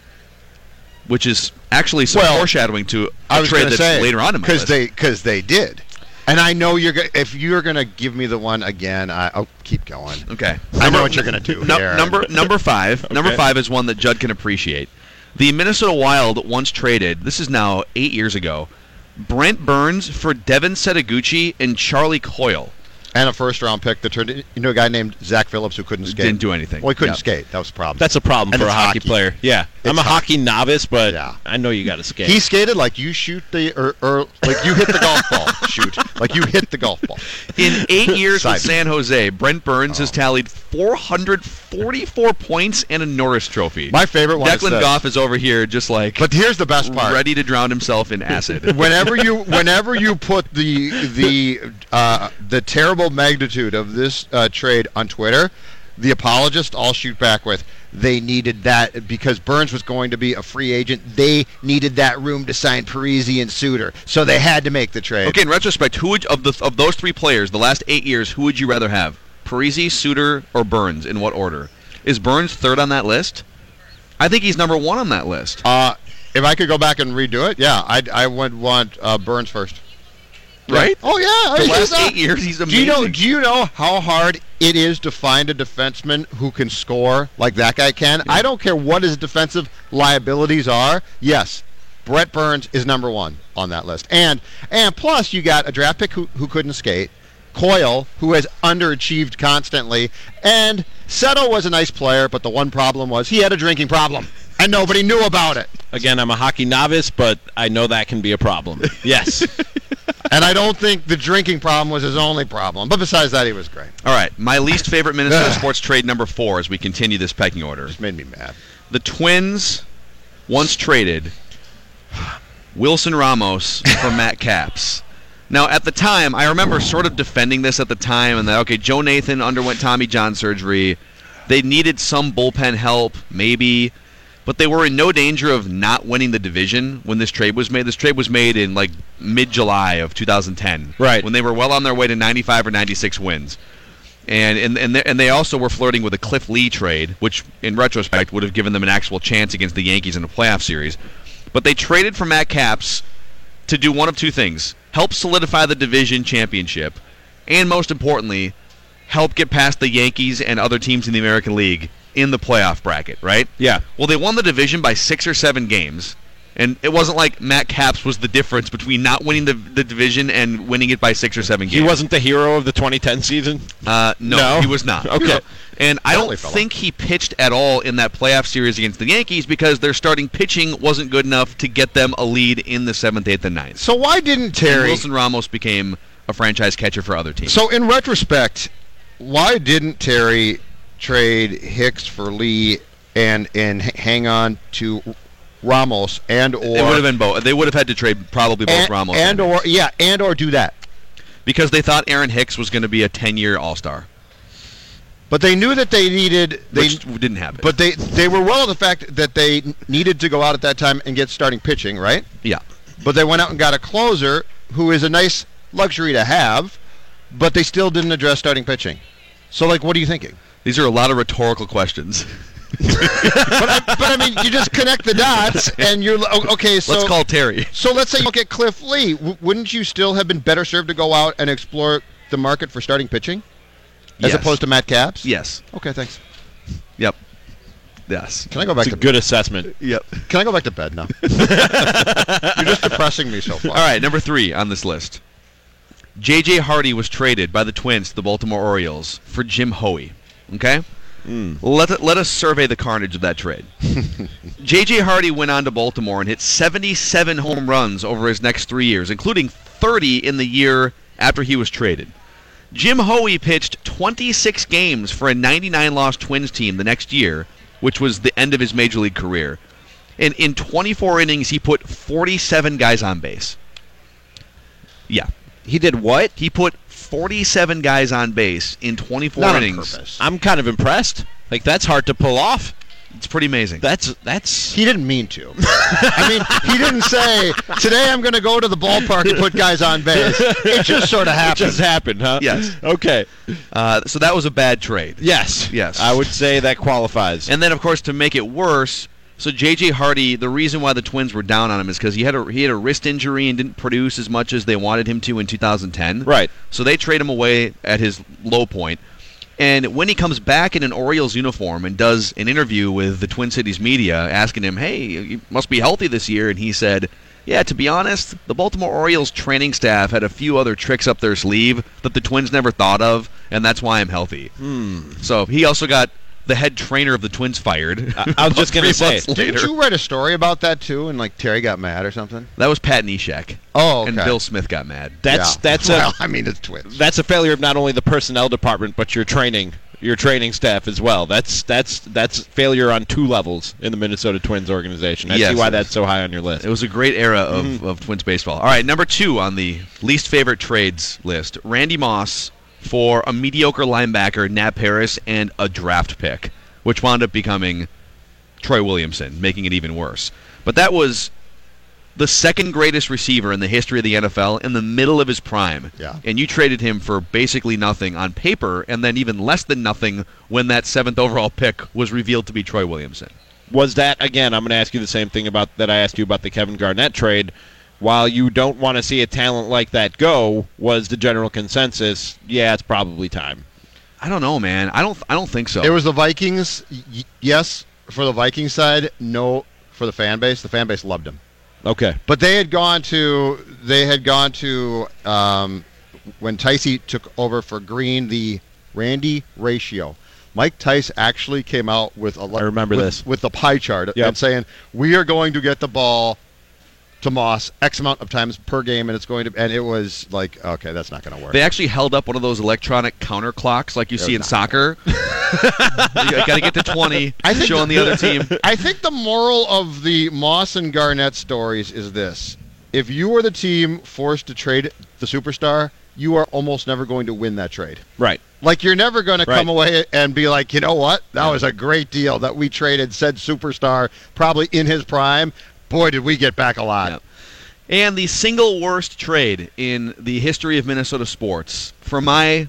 Which is actually some Well, foreshadowing to I a was trade that's say later on in my because they because they did, and I know you're go- if you're going to give me the one again. I, will keep going. okay, I know what you're going to do. No- here. number number five. *laughs* Number five is one that Judd can appreciate. The Minnesota Wild once traded. This is now eight years ago. Brent Burns for Devin Setoguchi and Charlie Coyle. And a first round pick that turned into a guy named Zach Phillips who couldn't skate. Didn't do anything. Well, he couldn't Yep. skate. That was the problem. That's a problem And for a hockey, hockey. player. Yeah. I'm a It's hockey novice, but Yeah. I know you got to skate. he skated like you shoot the or, or like you hit the golf ball. *laughs* Shoot like you hit the golf ball. In eight years with San Jose, Brent Burns Oh. has tallied 444 points and a Norris Trophy. My favorite one. is Declan this. Goff is over here just like But here's the best part. ready to drown himself in acid. *laughs* whenever you whenever you put the the uh, the terrible magnitude of this uh, trade on Twitter, the apologists all shoot back with they needed that because Burns was going to be a free agent. They needed that room to sign Parise and Suter, so they had to make the trade. Okay, in retrospect, who would of the of those three players, the last eight years, who would you rather have? Parise, Suter, or Burns? In what order? Is Burns third on that list? I think he's number one on that list. Uh, if I could go back and redo it, yeah, I I would want uh, Burns first. Right? Oh yeah, The last eight years, he's amazing. Do you know? Do you know how hard it is to find a defenseman who can score like that guy can? I don't care what his defensive liabilities are. Yes, Brett Burns is number one on that list, and and plus you got a draft pick who, who couldn't skate, Coyle, who has underachieved constantly, and Seto was a nice player, but the one problem was he had a drinking problem, and nobody knew about it. Again, I'm a hockey novice, but I know that can be a problem. Yes. *laughs* and I don't think the drinking problem was his only problem. But besides that, he was great. All right, my least favorite Minnesota *laughs* sports trade number four as we continue this pecking order. Just made me mad. The Twins once traded Wilson Ramos for Matt *laughs* Capps. Now, at the time, I remember sort of defending this at the time, and that okay, Joe Nathan underwent Tommy John surgery. They needed some bullpen help, maybe, but they were in no danger of not winning the division when this trade was made. This trade was made in like mid-July of 2010, Right. When they were well on their way to 95 or 96 wins. And and and they, and they also were flirting with a Cliff Lee trade, which in retrospect would have given them an actual chance against the Yankees in a playoff series. But they traded for Matt Capps to do one of two things: help solidify the division championship, and most importantly, help get past the Yankees and other teams in the American League in the playoff bracket. Right? Yeah. Well, they won the division by six or seven games. And it wasn't like Matt Capps was the difference between not winning the, the division and winning it by six or seven games. he wasn't the hero of the 2010 season? Uh, no, No? he was not. Okay. And I don't think he pitched at all in that playoff series against the Yankees because their starting pitching wasn't good enough to get them a lead in the seventh, eighth, and ninth. So why didn't And Terry? Wilson Ramos became a franchise catcher for other teams. So in retrospect, why didn't Terry trade Hicks for Lee and and hang on to Ramos and or it would have been both. They would have had to trade probably both and, Ramos and or yeah and or do that. because they thought Aaron Hicks was going to be a ten-year All-Star, But they knew that they needed they which didn't happen. but they they were well of the fact that they needed to go out at that time and get starting pitching, right? yeah, But they went out and got a closer who is a nice luxury to have, but they still didn't address starting pitching. So like what are you thinking? These are a lot of rhetorical questions. *laughs* but, I, but I mean, you just connect the dots, and you're okay. So Let's call Terry. So let's say you look at Cliff Lee. W- wouldn't you still have been better served to go out and explore the market for starting pitching, as Yes. opposed to Matt Capps? Yes. Okay, thanks. Yep. Yes. Can I go back It's a to good assessment. Yep. Can I go back to bed now? *laughs* you're just depressing me so far. All right, number three on this list. J.J. Hardy was traded by the Twins to the Baltimore Orioles for Jim Hoey. Okay? Hmm. Let, let us survey the carnage of that trade. *laughs* J.J. Hardy went on to Baltimore and hit 77 home runs over his next three years, including 30 in the year after he was traded. Jim Hoey pitched 26 games for a 99 loss Twins team the next year, which was the end of his major league career. And in 24 innings, he put 47 guys on base. Yeah. He did what? He put 47 guys on base in 24 Not innings. purpose. I'm kind of impressed. Like that's hard to pull off. It's pretty amazing. That's that's He didn't mean to. I mean, he didn't say today I'm going to go to the ballpark and put guys on base. It just sort of it happened. just happened, huh? Yes. Okay. Uh, so that was a bad trade. Yes. Yes. I would say that qualifies. And then, of course, to make it worse, so J.J. Hardy, the reason why the Twins were down on him is because he had a he had a wrist injury and didn't produce as much as they wanted him to in 2010. Right. So they trade him away at his low point. And when he comes back in an Orioles uniform and does an interview with the Twin Cities media, asking him, "Hey, you must be healthy this year," and he said, "Yeah, to be honest, the Baltimore Orioles training staff had a few other tricks up their sleeve that the Twins never thought of, and that's why I'm healthy." Hmm. So he also got the head trainer of the Twins fired. I- I was *laughs* just gonna say, months Didn't you write a story about that too? And like Terry got mad or something? That was Pat Neshek. Oh, okay. And Bill Smith got mad. that's Yeah. that's *laughs* well, a I mean, it's twins. that's a failure of not only the personnel department but your training your training staff as well. That's that's that's failure on two levels in the Minnesota Twins organization. I Yes. see why that's so high on your list. It was a great era of, Mm-hmm. of Twins baseball. All right, number two on the least favorite trades list: Randy Moss for a mediocre linebacker, Nat Paris, and a draft pick, which wound up becoming Troy Williamson, making it even worse. But that was the second greatest receiver in the history of the NFL in the middle of his prime. Yeah. And you traded him for basically nothing on paper, and then even less than nothing when that seventh overall pick was revealed to be Troy Williamson. was that again? I'm going to ask you the same thing about that I asked you about the Kevin Garnett trade. While you don't want to see a talent like that go, was the general consensus? Yeah, it's probably time. I don't know, man. I don't. I don't think so. It was the Vikings. Y- yes, for the Vikings side. No, for the fan base. The fan base loved him. Okay. But they had gone to they had gone to um, when Ticey took over for Green, the Randy ratio. Mike Tice actually came out with a I remember with, this. with the pie chart Yep. and saying we are going to get the ball to Moss X amount of times per game, and it's going to and it was like okay, that's not going to work. They actually held up one of those electronic counter clocks like you see in soccer. *laughs* you got to get to 20, I think showing the, other team. *laughs* I think the moral of the Moss and Garnett stories is this: if you are the team forced to trade the superstar, you are almost never going to win that trade. Right. Like you're never going to come away and be like, you know what, that was a great deal that we traded said superstar probably in his prime. Boy, did we get back a lot. Yep. And the single worst trade in the history of Minnesota sports, from my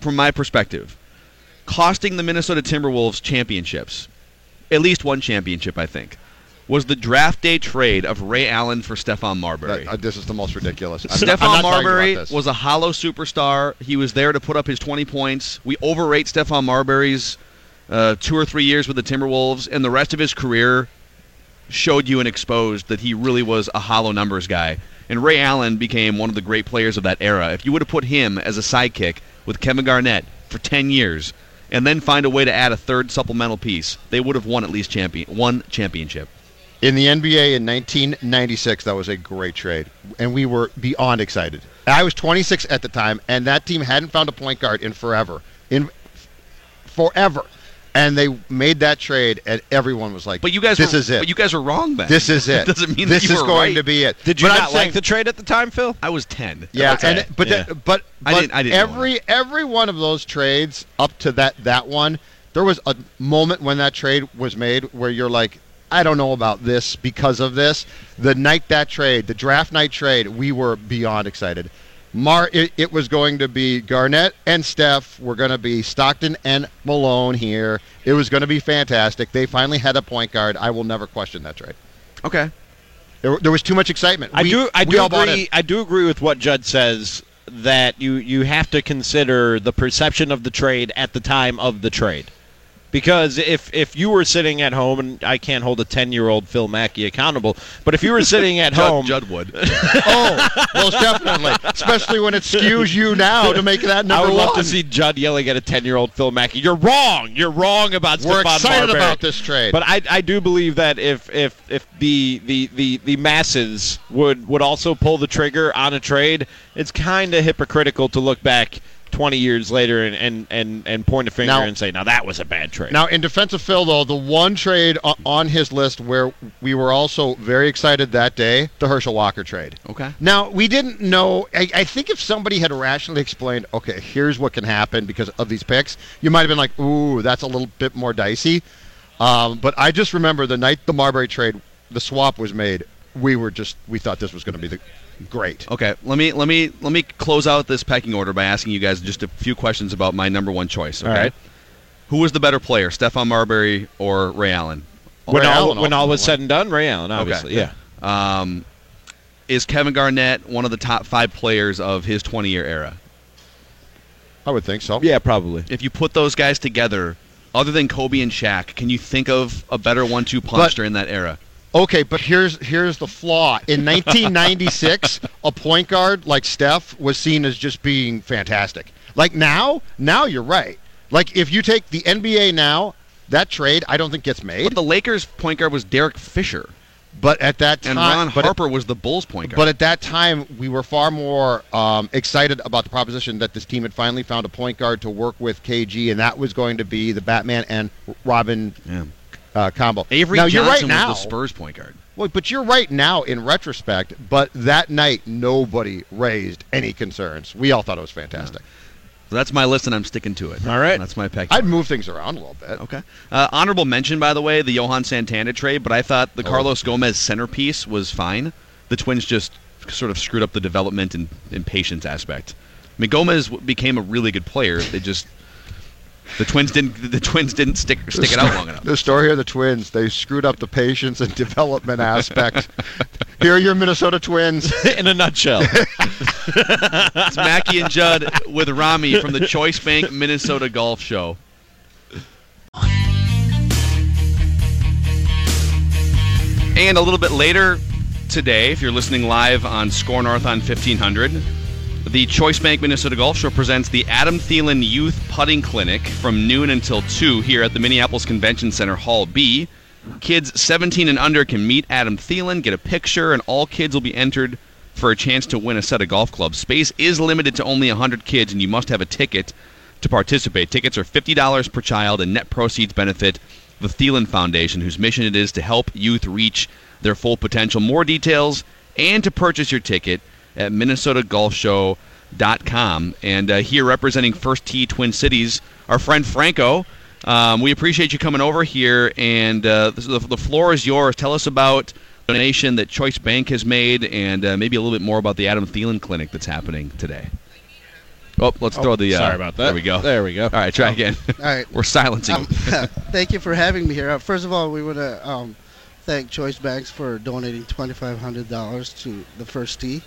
from my perspective, costing the Minnesota Timberwolves championships, at least one championship, I think, was the draft day trade of Ray Allen for Stephon Marbury. That- uh, this is the most ridiculous. I'm Stephon not talking about Marbury was a hollow superstar. He was there to put up his 20 points. We overrate Stephon Marbury's uh, two or three years with the Timberwolves, and the rest of his career showed you and exposed that he really was a hollow numbers guy. And Ray Allen became one of the great players of that era. If you would have put him as a sidekick with Kevin Garnett for 10 years, and then find a way to add a third supplemental piece, they would have won at least champion one championship. In the NBA in 1996, that was a great trade, and we were beyond excited. I was 26 at the time, and that team hadn't found a point guard in forever, in forever, and they made that trade, and everyone was like, But you guys, this were, is it. But you guys were wrong then. this is *laughs* it. doesn't mean this that you is were going right. to be it. Did you But I'm not saying- like the trade at the time, Phil? I was 10. Yeah, Okay, and but yeah. the- but I didn't- I didn't every every one of those trades up to that that one, there was a moment when that trade was made where you're like, I don't know about this because of this. The night that trade, the draft night trade, we were beyond excited. Mar, it, it was going to be Garnett and Steph. We're going to be Stockton and Malone here. It was going to be fantastic. They finally had a point guard. I will never question that trade. Okay. There, there was too much excitement. I We- do. I do all bought in. agree. I do agree with what Judd says that you you have to consider the perception of the trade at the time of the trade. Because if if you were sitting at home, and I can't hold a ten year old Phil Mackey accountable, but if you were sitting at *laughs* Judd, home, Judd would. *laughs* Oh, most definitely. Especially when it skews you now to make that number. I number would love to see Judd yelling at a ten year old Phil Mackey. You're wrong. You're wrong about We're Stephon excited Marbury." about this trade. But I, I do believe that if if if the, the, the, the masses would would also pull the trigger on a trade, it's kind of hypocritical to look back 20 years later and, and, and, and point a finger Now- and say, now that was a bad trade. now, in defense of Phil, though, the one trade on his list where we were also very excited that day, the Herschel Walker trade. Okay. Now, we didn't know. I, I think if somebody had rationally explained, okay, here's what can happen because of these picks, you might have been like, ooh, that's a little bit more dicey. Um, but I just remember the night the Marbury trade, the swap was made, we were just, we thought this was going to be the great. Okay, let me let me let me close out this pecking order by asking you guys just a few questions about my number one choice. Okay, All right. who was the better player, Stephon Marbury or Ray Allen? when Ray all, Allen when all was ultimately. said and done, Ray Allen, obviously. Okay. Yeah. Um, is Kevin Garnett one of the top five players of his 20-year era? I would think so. Yeah, probably. If you put those guys together, other than Kobe and Shaq, can you think of a better one-two punch But- during that era? Okay, but here's here's the flaw. In *laughs* 1996, a point guard like Steph was seen as just being fantastic. Like now, now you're right. Like if you take the NBA now, that trade I don't think gets made. But the Lakers point guard was Derek Fisher, But at that time, and Ron Harper was the Bulls point guard. but at that time, we were far more um, excited about the proposition that this team had finally found a point guard to work with KG, and that was going to be the Batman and Robin yeah. Uh, combo. Avery now, you're Johnson right now. was the Spurs point guard. Well, but you're right now in retrospect. But that night, nobody raised any concerns. We all thought it was fantastic. So that's my list, and I'm sticking to it. All right. That's my pick. I'd move things around a little bit. Okay. Uh, honorable mention, by the way, the Johan Santana trade, but I thought the Oh. Carlos Gomez centerpiece was fine. The Twins just sort of screwed up the development and, and patience aspect. I mean, Gomez became a really good player. They just the Twins didn't the Twins didn't stick stick it out long enough. The story of the Twins, they screwed up the patience and *laughs* development aspect. Here are your Minnesota Twins. *laughs* In a nutshell. *laughs* It's Mackey and Judd with Rami from the Choice Bank Minnesota Golf Show. And a little bit later today, if you're listening live on SKOR North on 1500, The Choice Bank Minnesota Golf Show presents the Adam Thielen Youth Putting Clinic from noon until 2 here at the Minneapolis Convention Center Hall B. Kids 17 and under can meet Adam Thielen, get a picture, and all kids will be entered for a chance to win a set of golf clubs. Space is limited to only 100 kids, and you must have a ticket to participate. Tickets are $50 per child, and net proceeds benefit the Thielen Foundation, whose mission it is to help youth reach their full potential. More details and to purchase your ticket at minnesotagolfshow.com. And uh, here representing First Tee Twin Cities, our friend Franco. Um, we appreciate you coming over here, and uh, the, the floor is yours. Tell us about the donation that Choice Bank has made, and uh, maybe a little bit more about the Adam Thielen Clinic that's happening today. Oh, let's Oh, throw the. Uh, sorry about that. There we go. There we go. All right, try again. All right. *laughs* We're silencing. Um, *laughs* *laughs* thank you for having me here. Uh, first of all, we want to um, thank Choice Banks for donating $2,500 to the First Tee.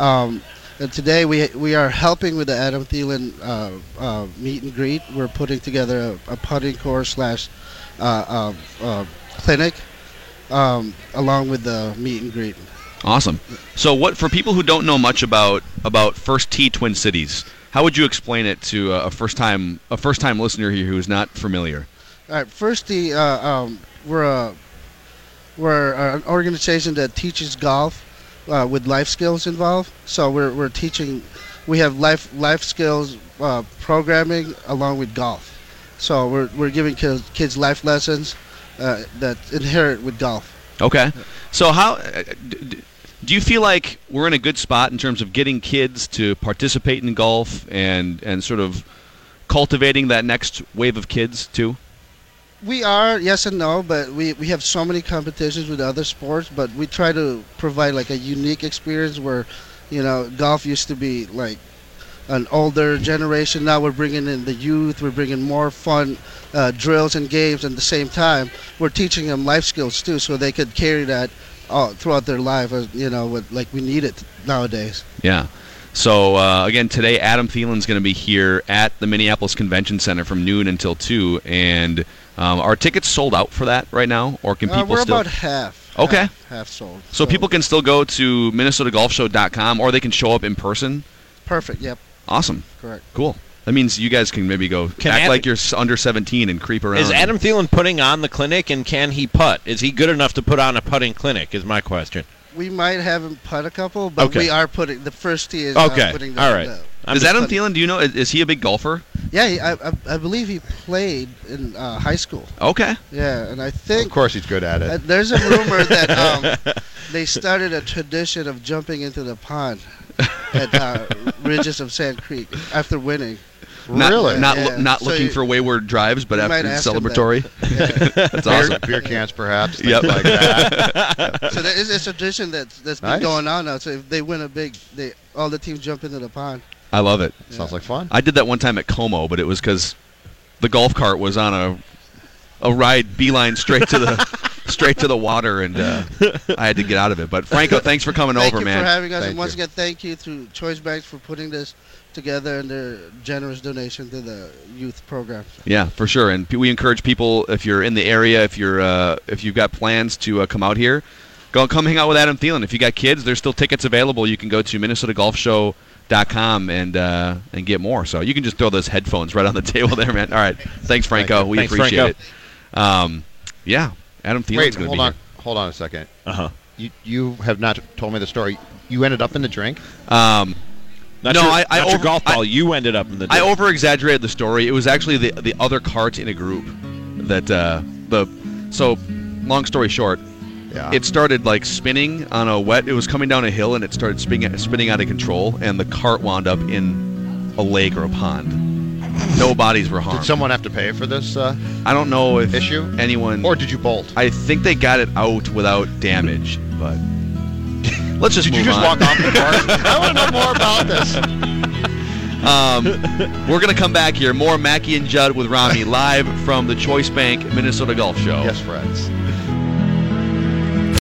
Um, and today we we are helping with the Adam Thielen uh, uh, meet and greet. We're putting together a, a putting course slash uh, uh, uh, clinic um, along with the meet and greet. Awesome. So, what for people who don't know much about about First Tee Twin Cities? How would you explain it to a first time a first time listener here who is not familiar? All right, first, the uh, um, we're a we're an organization that teaches golf uh, with life skills involved. So we're we're teaching, we have life life skills uh, programming along with golf. So we're we're giving kids, kids life lessons uh, that inherit with golf. Okay. So, how uh, do you feel like we're in a good spot in terms of getting kids to participate in golf and and sort of cultivating that next wave of kids too? We are yes and no, but we, we have so many competitions with other sports, but we try to provide like a unique experience where, you know, golf used to be like an older generation. Now we're bringing in the youth. We're bringing more fun uh, drills and games. At the same time, we're teaching them life skills too, so they could carry that uh, throughout their life. You know, with, like we need it nowadays. Yeah. So uh, again, today Adam Thielen's going to be here at the Minneapolis Convention Center from noon until two, and um, are tickets sold out for that right now, or can Uh, people we're still? about half. Okay. Half, half sold. So people can still go to MinnesotaGolfShow.com, or they can show up in person. Perfect. Yep. Awesome. Correct. Cool. That means you guys can maybe go Can act Adam- like you're under 17 and creep around. Is Adam Thielen putting on the clinic, and can he putt? Is he good enough to put on a putting clinic? Is my question. We might have him putt a couple, but Okay. we are putting the first tee is Okay. uh, putting the, All right. the- I'm is just Adam putting- Thielen? Do you know? Is, is he a big golfer? Yeah, he, I, I, I believe he played in uh, high school. Okay. Yeah, and I think Of course, he's good at uh, it. there's a rumor that *laughs* um, they started a tradition of jumping into the pond at uh, Ridges of Sand Creek after winning. Not, Really? Not Yeah. lo- not So looking you- for wayward drives, but after might ask him that. celebratory. *laughs* That's Beer, awesome. beer cans, perhaps. Yep. like that. *laughs* So there is a tradition that's that's been Nice. going on now. So if they win a big, they all the teams jump into the pond. I love it. Sounds like fun. I did that one time at Como, but it was because the golf cart was on a a ride beeline straight to the *laughs* straight to the water, and uh, I had to get out of it. But Franco, *laughs* thanks for coming Thank over, you man. for having us, Thank and once you. again, thank you to Choice Banks for putting this together and their generous donation to the youth program. Yeah, for sure. And we encourage people if you're in the area, if you're uh, if you've got plans to uh, come out here, go come hang out with Adam Thielen. If you got kids, there's still tickets available. You can go to MinnesotaGolfShow.com and uh, and get more. So you can just throw those headphones right on the *laughs* table there, man. All right, thanks, Franco. We Thanks, appreciate Franco. it. Um, yeah, Adam Thielen's Wait, going to hold be on. here. Hold on a second. Uh huh. You you have not told me the story. You ended up in the drink. Um, Not No, your, I- I not your over- golf I- ball. you ended up in the. I ditch. over exaggerated the story. It was actually the the other cart in a group that uh, the so long story short, Yeah. it started like spinning on a wet. It was coming down a hill and it started spinning spinning out of control, and the cart wound up in a lake or a pond. No bodies were harmed. Did someone have to pay for this uh, I don't know if issue? anyone. Or did you bolt? I think they got it out without damage, but *laughs* let's just Did you move just on. walk off the course? *laughs* I want to know more about this. Um, we're gonna come back here. More Mackey and Judd with Rami live from the Choice Bank Minnesota Golf Show. Yes, friends.